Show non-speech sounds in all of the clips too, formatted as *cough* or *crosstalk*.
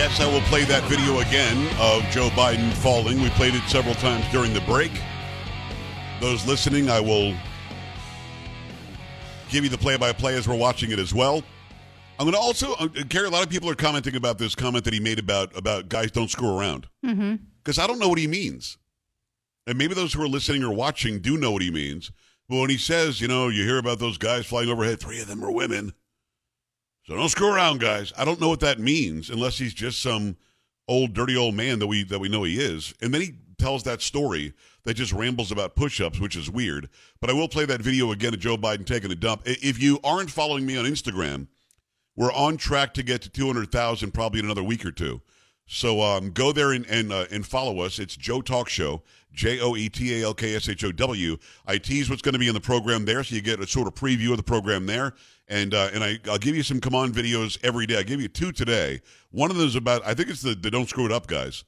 Yes, I will play that video again of Joe Biden falling. We played it several times during the break. Those listening, I will give you the play by play as we're watching it as well. I'm going to also, uh, Carrie, a lot of people are commenting about this comment that he made about, about guys don't screw around. Because Mm-hmm. I don't know what he means. And maybe those who are listening or watching do know what he means. But when he says, you know, you hear about those guys flying overhead, three of them are women. So don't screw around, guys. I don't know what that means unless he's just some old dirty old man that we that we know he is. And then he tells that story that just rambles about push-ups, which is weird. But I will play that video again of Joe Biden taking a dump. If you aren't following me on Instagram, we're on track to get to 200,000 probably in another week or two. So um, go there and and, uh, and follow us. It's Joe Talk Show, J O E T A L K S H O W. I tease what's going to be in the program there, so you get a sort of preview of the program there. And uh, and I, I'll give you some come on videos every day. I give you two today. One of them is about I think it's the, the don't screw it up guys,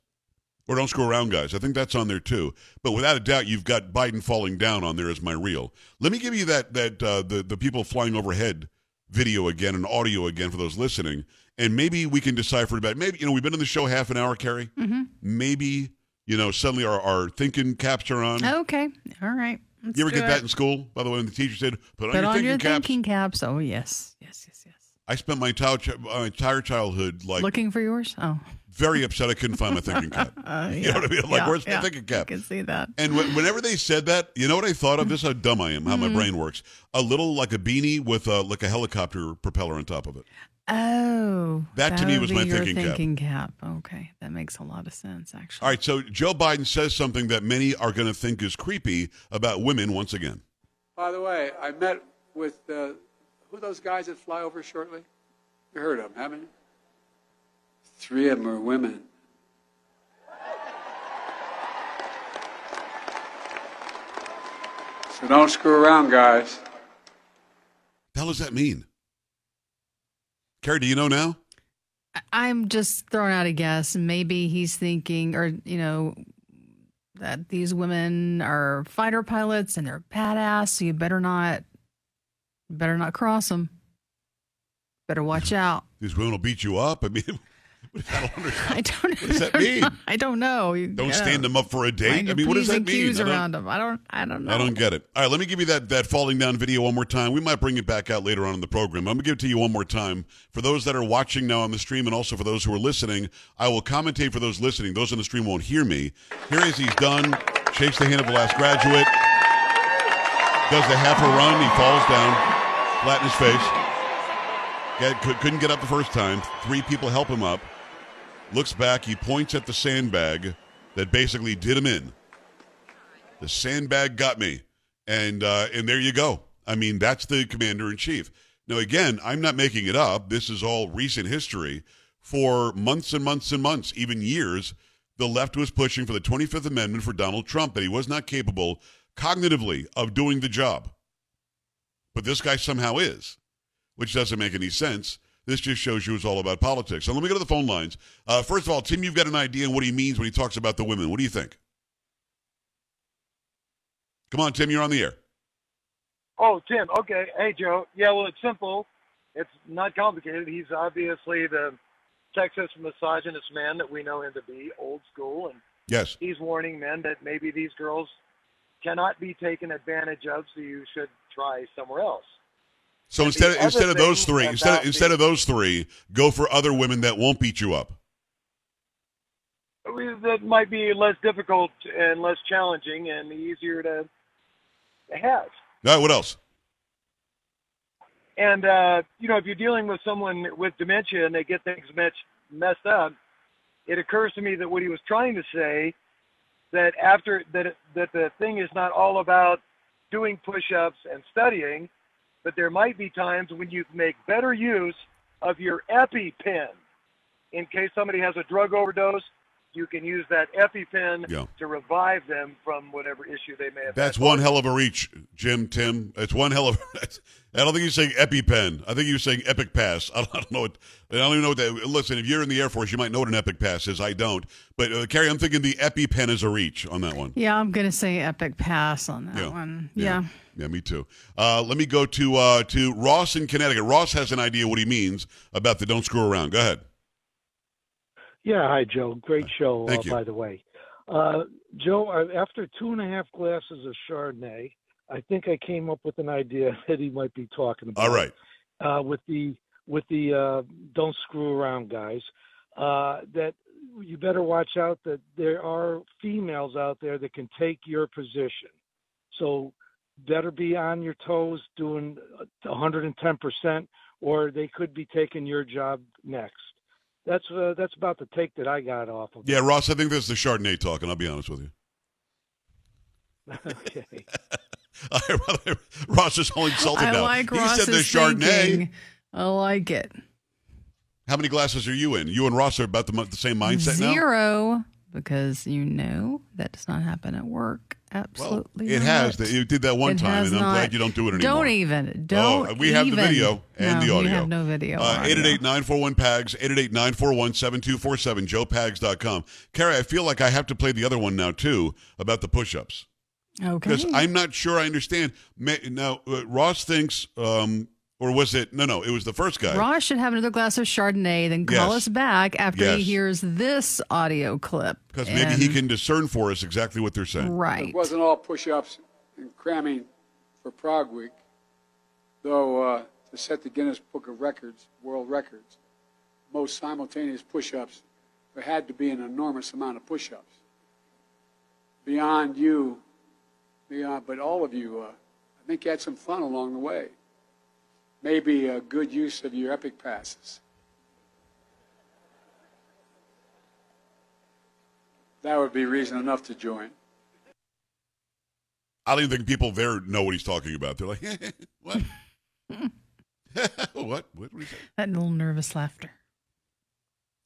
or don't screw around guys. I think that's on there too. But without a doubt, you've got Biden falling down on there as my reel. Let me give you that that uh, the the people flying overhead video again and audio again for those listening, and maybe we can decipher it about. Maybe you know we've been in the show half an hour, Carrie. Mm-hmm. Maybe you know suddenly our, our thinking caps are on. Okay. All right. Let's you ever get it. that in school? By the way, when the teacher said, "Put on Put your on thinking your caps." thinking caps. Oh, yes. Yes, yes, yes. I spent my entire, my entire childhood like Looking for yours? Oh. very upset I couldn't find my thinking cap. *laughs* Uh, You know what I mean? Like, Yeah, where's my yeah. thinking I can see that. And wh- whenever they said that, you know what I thought of? This is how dumb I am, how my Mm-hmm. brain works. A little like a beanie with a, like a helicopter propeller on top of it. Oh. That to me was be my your thinking cap. thinking cap. Okay. That makes a lot of sense, actually. All right, so Joe Biden says something that many are going to think is creepy about women once again. By the way, I met with uh, who are those guys that fly over shortly? You heard of them, haven't you? Three of them are women. So don't screw around, guys. The hell does that mean? Carrie, do you know now? I'm just throwing out a guess. Maybe he's thinking, or, you know, that these women are fighter pilots and they're badass, so you better not, better not cross them. Better watch *laughs* out. These women will beat you up. I mean, I don't *laughs* understand. I don't. What does that mean? I don't know. You Don't gotta stand them up for a date. I mean, what does that mean? I don't- around them. I don't. I don't know. I don't get it. All right, let me give you that that falling down video one more time. We might bring it back out later on in the program. I'm gonna give it to you one more time for those that are watching now on the stream, and also for those who are listening. I will commentate for those listening. Those on the stream won't hear me. Here is he's done. Shakes the hand of the last graduate. Does the half a run. He falls down, flat in his face. Get, couldn't get up the first time. Three people help him up. Looks back. He points at the sandbag that basically did him in. The sandbag got me, and uh, and there you go. I mean, that's the commander in chief. Now, again, I'm not making it up. This is all recent history. For months and months and months, even years, the left was pushing for the 25th Amendment for Donald Trump that he was not capable cognitively of doing the job. But this guy somehow is, which doesn't make any sense. This just shows you it's all about politics. So let me go to the phone lines. Uh, first of all, Tim, you've got an idea on what he means when he talks about the women. What do you think? Come on, Tim, you're on the air. Oh, Tim. Okay. Hey, Joe. Yeah, well, it's simple. It's not complicated. He's obviously the Texas misogynist man that we know him to be, old school, and Yes. he's warning men that maybe these girls cannot be taken advantage of, so you should try somewhere else. So And instead of, instead of those three, instead of, instead of those three, go for other women that won't beat you up. That might be less difficult and less challenging and easier to have. All right, what else? And uh, you know, if you're dealing with someone with dementia and they get things mess, messed up, it occurs to me that what he was trying to say that after that that the thing is not all about doing push-ups and studying, but there might be times when you make better use of your EpiPen. In case somebody has a drug overdose, you can use that EpiPen Yeah. to revive them from whatever issue they may have. That's had. one hell of a reach, Jim, Tim. It's one hell of *laughs* I don't think you're saying EpiPen. I think you're saying Epic Pass. I *laughs* don't, I don't know what, I don't even know what that, listen, if you're in the Air Force, you might know what an Epic Pass is. I don't. But, uh, Carrie, I'm thinking the EpiPen is a reach on that one. Yeah, I'm gonna say epic pass on that Yeah. one. Yeah. Yeah. Yeah, me too. Uh, let me go to uh, to Ross in Connecticut. Ross has an idea what he means about the don't screw around. Go ahead. Yeah, hi, Joe. Great show, Thank uh, you. by the way. Uh, Joe, after two and a half glasses of Chardonnay, I think I came up with an idea *laughs* that he might be talking about. All right. Uh, with the with the uh, don't screw around guys, uh, that you better watch out that there are females out there that can take your position. So better be on your toes, doing 110 percent, or they could be taking your job next. That's uh, that's about the take that I got off of. Yeah, Ross, I think this is the Chardonnay talking. I'll be honest with you. *laughs* okay. *laughs* Ross is all insulted I now. like he Ross's said the Chardonnay. thinking. I like it. How many glasses are you in? You and Ross are about the, the same mindset now. Zero, because you know that does not happen at work. Well, Absolutely. it has. not. You did that one It time, and I'm not. glad you don't do it anymore. Don't even. Don't. Oh, we have the video and no, the audio. We have no video. or Uh, 888-941-PAGS, 888-941-7247, joepags.com. Carrie, I feel like I have to play the other one now, too, about the push-ups. Okay. Because I'm not sure I understand. Now, uh, Ross thinks, um, or was it, no, no, it was the first guy. Ross should have another glass of Chardonnay, then call Yes. us back after he hears this audio clip. Because maybe he can discern for us exactly what they're saying. Right. It wasn't all push-ups and cramming for Prague Week, though uh, to set the Guinness Book of Records, world records, most simultaneous push-ups, there had to be an enormous amount of push-ups. Beyond you, beyond, but all of you, uh, I think you had some fun along the way. Maybe a good use of your epic passes. That would be reason enough to join. I don't even think people there know what he's talking about. They're like, *laughs* *laughs* what? what? What did he? That little nervous laughter.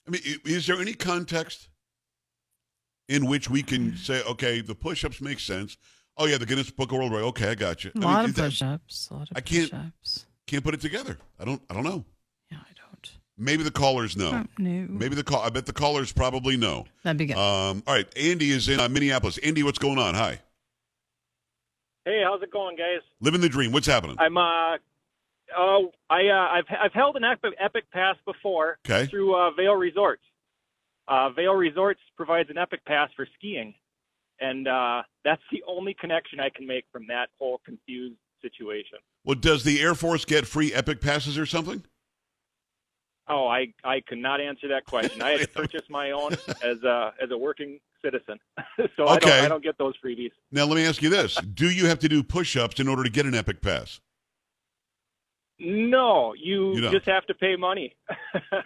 I mean, is there any context in which we can mm. say, okay, the push-ups make sense? Oh yeah, the Guinness Book of World Records. Okay, I got you. A I lot mean, of is push-ups. A lot of I can't- push-ups. Can't put it together. I don't. I don't know. Yeah, I don't. Maybe the callers know. No. Maybe the call. I bet the callers probably know. That'd be good. Um, all right, Andy is in uh, Minneapolis. Andy, what's going on? Hi, Hey, how's it going, guys? living the dream. What's happening? I'm uh oh I uh I've I've held an epic epic pass before Okay. through uh Vail Resorts. Uh Vail Resorts provides an epic pass for skiing. And uh that's the only connection I can make from that whole confused situation. Well, does the Air Force get free Epic passes or something? Oh, I I could not answer that question. I had to *laughs* purchase my own as a as a working citizen. *laughs* so I Okay. don't I don't get those freebies. Now, let me ask you this: *laughs* Do you have to do push-ups in order to get an Epic pass? No, you, You just have to pay money.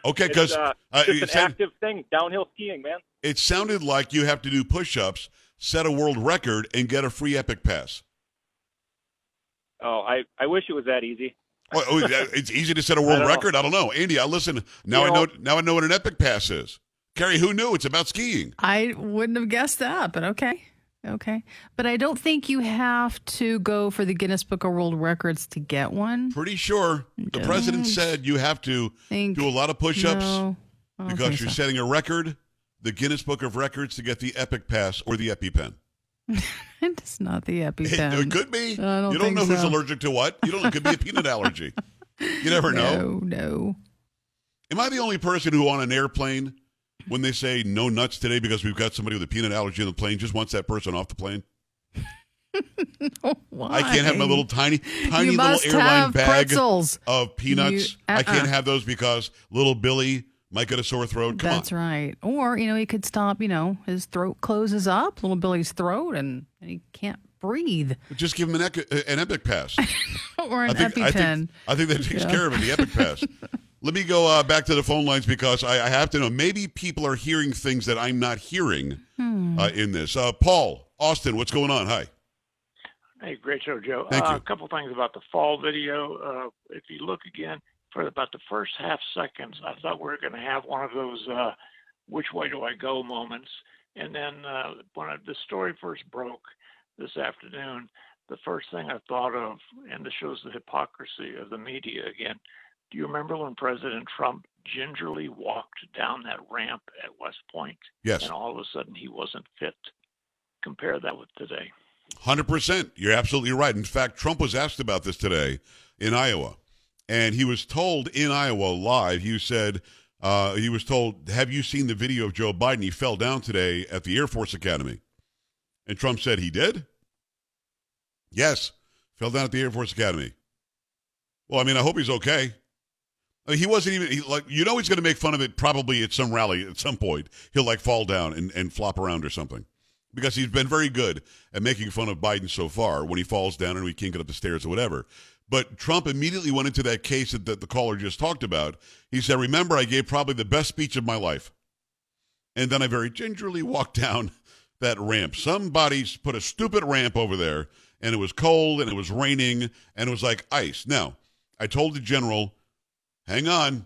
Okay, It's, 'cause, uh, uh, it's an said- active thing, downhill skiing, man. It sounded like you have to do push-ups, set a world record, and get a free Epic pass. Oh, I, I wish it was that easy. Well, oh, it's easy to set a *laughs* world I don't know. record. I don't know, Andy. I listen now. You I know know- now. I know what an Epic pass is. Carrie, who knew? It's about skiing. I wouldn't have guessed that, but okay. Okay. But I don't think you have to go for the Guinness Book of World Records to get one. Pretty sure the president Don't said you have to Think, do a lot of push-ups No, because you're so. setting a record. The Guinness Book of Records to get the Epic pass or the EpiPen. *laughs* it's not the It, EpiPen. it could be. I don't you don't know who's allergic to what. You don't. It could be a peanut allergy. You *laughs* never know. No, no. Am I the only person who on an airplane, when they say no nuts today because we've got somebody with a peanut allergy on the plane, just wants that person off the plane? *laughs* Why? I can't have my little tiny, tiny little airline bag pretzels. of peanuts. You- I can't uh-uh. have those because little Billy might get a sore throat. Come That's on. right. Or, you know, he could stop, you know, his throat closes up, little Billy's throat, and, and he can't breathe. Just give him an, ec- an Epic Pass. *laughs* or an I think, I EpiPen. think, I think that takes Yeah. care of it, the Epic Pass. *laughs* Let me go uh, back to the phone lines because I, I have to know. Maybe people are hearing things that I'm not hearing Hmm. uh, in this. Uh, Paul, Austin, what's going on? Hi. Hey, great show, Joe. Thank uh, you. A couple things about the fall video. Uh, if you look again for about the first half seconds, I thought we were going to have one of those uh, "which way do I go" moments. And then uh, when I, the story first broke this afternoon, the first thing I thought of, and this shows the hypocrisy of the media again. Do you remember when President Trump gingerly walked down that ramp at West Point, Yes. and all of a sudden he wasn't fit? Compare that with today. Hundred percent. You're absolutely right. In fact, Trump was asked about this today in Iowa, and he was told in Iowa live. He said, Uh, he was told, "Have you seen the video of Joe Biden? He fell down today at the Air Force Academy." And Trump said he did. Yes, fell down at the Air Force Academy. Well, I mean, I hope he's okay. I mean, he wasn't even he, like you know he's going to make fun of it probably at some rally at some point. He'll like fall down and, and flop around or something because he's been very good at making fun of Biden so far when he falls down and we can't get up the stairs or whatever. But Trump immediately went into that case that, the caller just talked about. He said, "Remember, I gave probably the best speech of my life, and then I very gingerly walked *laughs* down that ramp. Somebody put a stupid ramp over there, and it was cold and it was raining and it was like ice. Now, I told the general." hang on.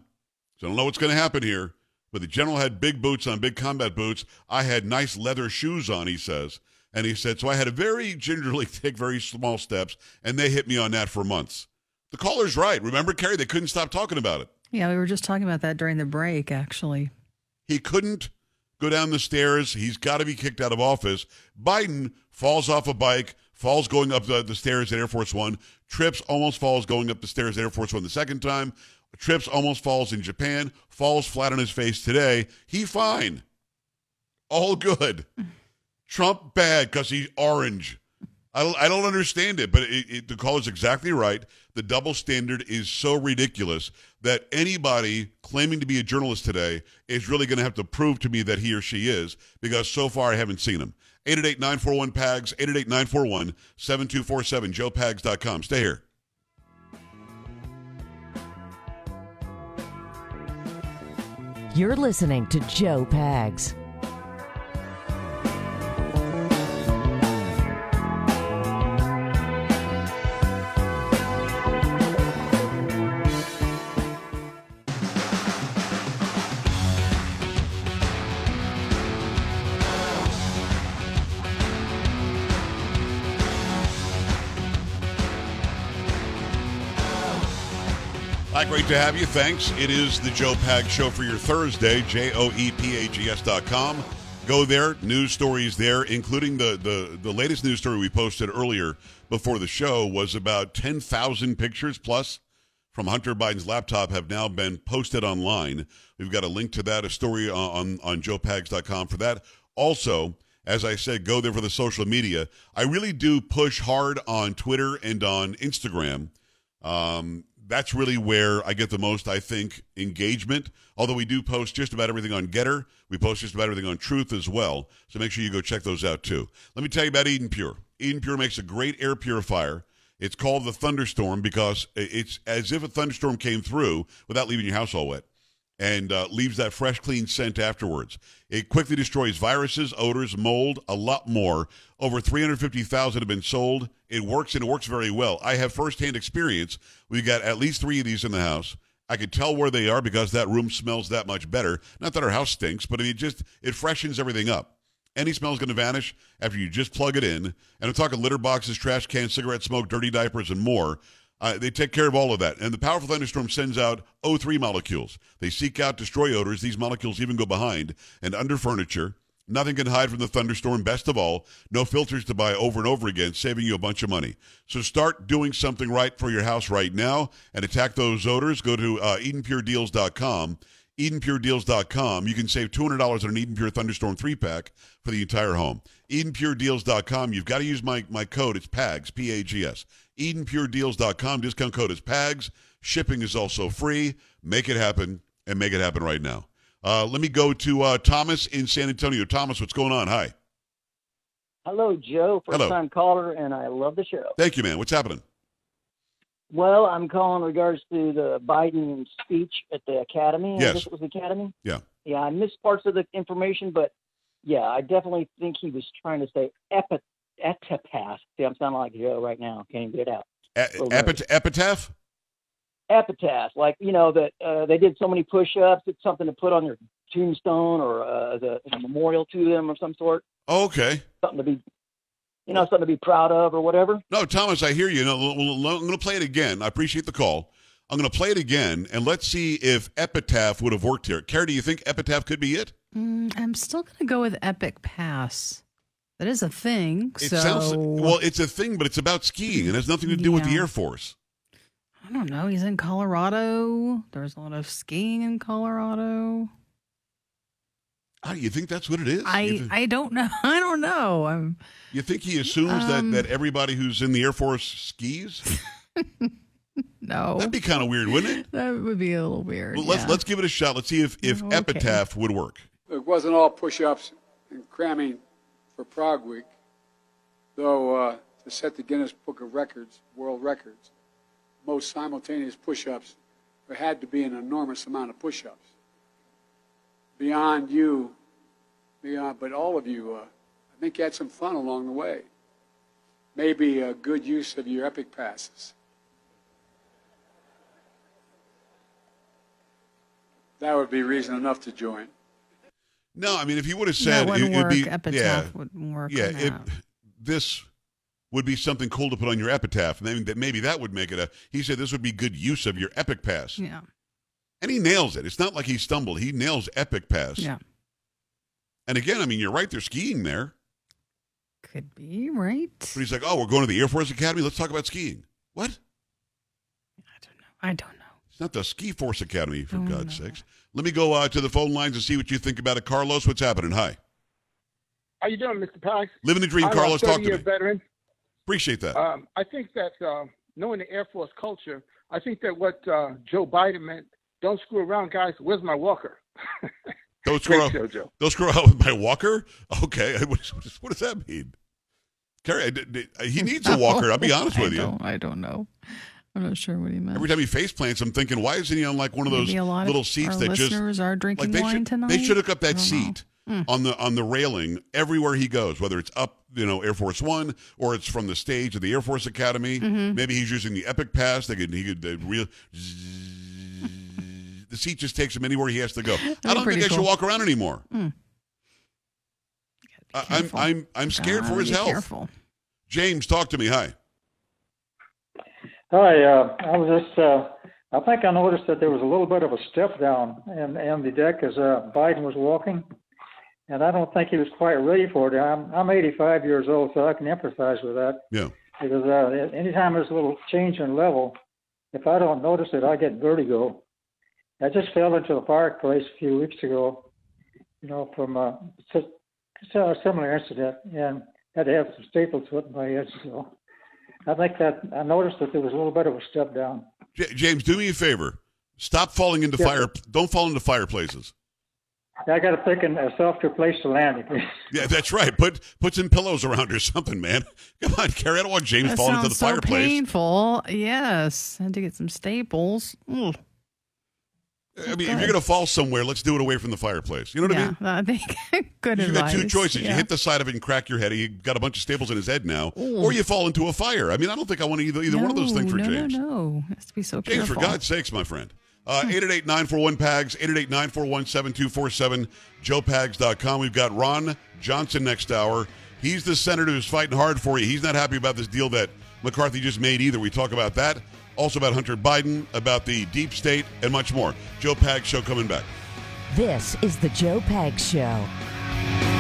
I don't know what's going to happen here. But the general had big boots on, big combat boots. I had nice leather shoes on, he says. And he said, so I had to very gingerly *laughs* take very small steps, and they hit me on that for months. The caller's right. Remember, Carrie, they couldn't stop talking about it. Yeah, we were just talking about that during the break, actually. He couldn't go down the stairs. He's got to be kicked out of office. Biden falls off a bike, falls going up the, the stairs at Air Force One, trips, almost falls going up the stairs at Air Force One the second time, trips, almost falls in Japan, falls flat on his face today. He fine. All good. *laughs* Trump bad because he's orange. I I don't understand it, but it, it, the call is exactly right. The double standard is so ridiculous that anybody claiming to be a journalist today is really going to have to prove to me that he or she is because so far I haven't seen him. 888-941-PAGS, 888-941-7247, joepags.com. Stay here. You're listening to Joe Pags. Hi, great to have you. Thanks. It is the Joe Pag Show for your Thursday, J O E P A G S dot com. Go there, news stories there, including the, the, the latest news story we posted earlier before the show was about 10,000 pictures plus from Hunter Biden's laptop have now been posted online. We've got a link to that, a story on, on, on joepags.com for that. Also, as I said, go there for the social media. I really do push hard on Twitter and on Instagram. Um, that's really where I get the most, I think, engagement. Although we do post just about everything on Gettr, we post just about everything on Truth as well. So make sure you go check those out too. Let me tell you about Eden Pure. Eden Pure makes a great air purifier. It's called the Thunderstorm because it's as if a thunderstorm came through without leaving your house all wet and uh, leaves that fresh, clean scent afterwards. It quickly destroys viruses, odors, mold, a lot more. Over 350,000 have been sold. It works and it works very well. I have firsthand experience. We've got at least three of these in the house. I can tell where they are because that room smells that much better. Not that our house stinks, but it just it freshens everything up. Any smell is going to vanish after you just plug it in. And I'm talking litter boxes, trash cans, cigarette smoke, dirty diapers, and more. Uh, they take care of all of that. And the powerful thunderstorm sends out O3 molecules. They seek out, destroy odors. These molecules even go behind and under furniture. Nothing can hide from the thunderstorm. Best of all, no filters to buy over and over again, saving you a bunch of money. So start doing something right for your house right now and attack those odors. Go to uh, EdenPureDeals.com. EdenPureDeals.com. You can save $200 on an Eden Pure Thunderstorm 3 pack for the entire home. EdenPureDeals.com. You've got to use my, my code. It's PAGS, P A G S. EdenPureDeals.com. Discount code is PAGS. Shipping is also free. Make it happen and make it happen right now. Uh, let me go to uh, Thomas in San Antonio. Thomas, what's going on? Hi. Hello, Joe. First Hello. time caller, and I love the show. Thank you, man. What's happening? Well, I'm calling in regards to the Biden speech at the Academy. Yes. I guess it was the Academy. Yeah. Yeah, I missed parts of the information, but yeah, I definitely think he was trying to say epi- epitaph. See, I'm sounding like Joe right now. Can't even get it out. E- epit- epitaph? Epitaph, like you know that uh, they did so many push-ups. It's something to put on your tombstone or uh, as a, as a memorial to them of some sort. Oh, okay. Something to be, you know, something to be proud of or whatever. No, Thomas, I hear you. No, I'm going to play it again. I appreciate the call. I'm going to play it again, and let's see if epitaph would have worked here. Carrie, do you think epitaph could be it? Mm, I'm still going to go with Epic Pass. That is a thing. It so sounds well. It's a thing, but it's about skiing and has nothing to do with the Air Force. I don't know. He's in Colorado. There's a lot of skiing in Colorado. How do you think that's what it is? I thi- I don't know. *laughs* I don't know. I'm you think he assumes Um, that, that everybody who's in the Air Force skis? *laughs* no. That'd be kind of weird, wouldn't it? That would be a little weird. Well, let's yeah. let's give it a shot. Let's see if if Okay. epitaph would work. It wasn't all push-ups and cramming for Prague Week, though uh, to set the Guinness Book of Records, world records, most simultaneous push-ups, there had to be an enormous amount of push-ups. Beyond you, beyond, but all of you, uh, I think you had some fun along the way. Maybe a good use of your epic passes. That would be reason enough to join. No, I mean if he would have said wouldn't it, would be yeah wouldn't work. yeah it, this would be something cool to put on your epitaph. Maybe that maybe that would make it a. He said this would be good use of your epic pass, yeah. and he nails it. It's not like he stumbled. He nails epic pass. Yeah. And again, I mean you're right. They're skiing there, Could be, right? but he's like, oh, we're going to the Air Force Academy. Let's talk about skiing. What? I don't know. I don't know. It's not the Ski Force Academy, for Oh, God's no. sakes. Let me go uh, to the phone lines and see what you think about it. Carlos, what's happening? Hi. How you doing, Mr. Pags? Living the dream, I'm Carlos. a Talk to 30-year me. veteran. Appreciate that. Um, I think that uh, knowing the Air Force culture, I think that what uh, Joe Biden meant, don't screw around, guys. Where's my walker? Don't *laughs* screw Great out. show, Joe. Don't screw out with my walker. Okay, *laughs* what, does- what does that mean? Carrie, I did- did- he needs a *laughs* walker. I'll be honest I with you. Don't, I don't know. I'm not sure what he meant. Every time he face plants, I'm thinking, why isn't he on like one of those Maybe a lot little of seats our that just listeners are drinking like they wine should tonight. they should hook up that seat Mm. on the on the railing everywhere he goes, whether it's up you know Air Force One or it's from the stage of the Air Force Academy. Mhm. Maybe he's using the Epic Pass. They could he could uh, real. *laughs* The seat just takes him anywhere he has to go. *laughs* I don't think pretty I should walk around anymore. Mm. I- I'm. I'm I'm scared for his health. Careful. James, talk to me. Hi. Hi, uh, I was just, uh, I think I noticed that there was a little bit of a step down in, in the deck as uh, Biden was walking. And I don't think he was quite ready for it. I'm, I'm 85 years old, so I can empathize with that. Yeah. Because uh, anytime there's a little change in level, if I don't notice it, I get vertigo. I just fell into a fireplace a few weeks ago, you know, from uh, s- a similar incident, and had to have some staples put in my head. So I think that I noticed that there was a little bit of a step down. J- James, do me a favor. Stop falling into Yeah. fire. Don't fall into fireplaces. I got to pick a softer place to land. *laughs* Yeah, that's right. Put put some pillows around or something, man. *laughs* Come on, Carrie. I don't want James That falling into sounds the so fireplace. painful. Yes, I had to get some staples. Ugh. I mean, if you're going to fall somewhere, let's do it away from the fireplace. You know what I mean? yeah, I think *laughs* good You advice. got two choices. You hit the side of it and crack your head. You got a bunch of staples in his head now, Ooh. or you fall into a fire. I mean, I don't think I want either either one of those things for no, James. No, no, Has to be so James, careful. for God's sakes, my friend. Uh, 888-941-PAGS, 888-941-7247, joepags.com. We've got Ron Johnson next hour. He's the senator who's fighting hard for you. He's not happy about this deal that McCarthy just made either. We talk about that. Also about Hunter Biden, about the deep state, and much more. Joe Pags Show coming back. This is the Joe Pags Show.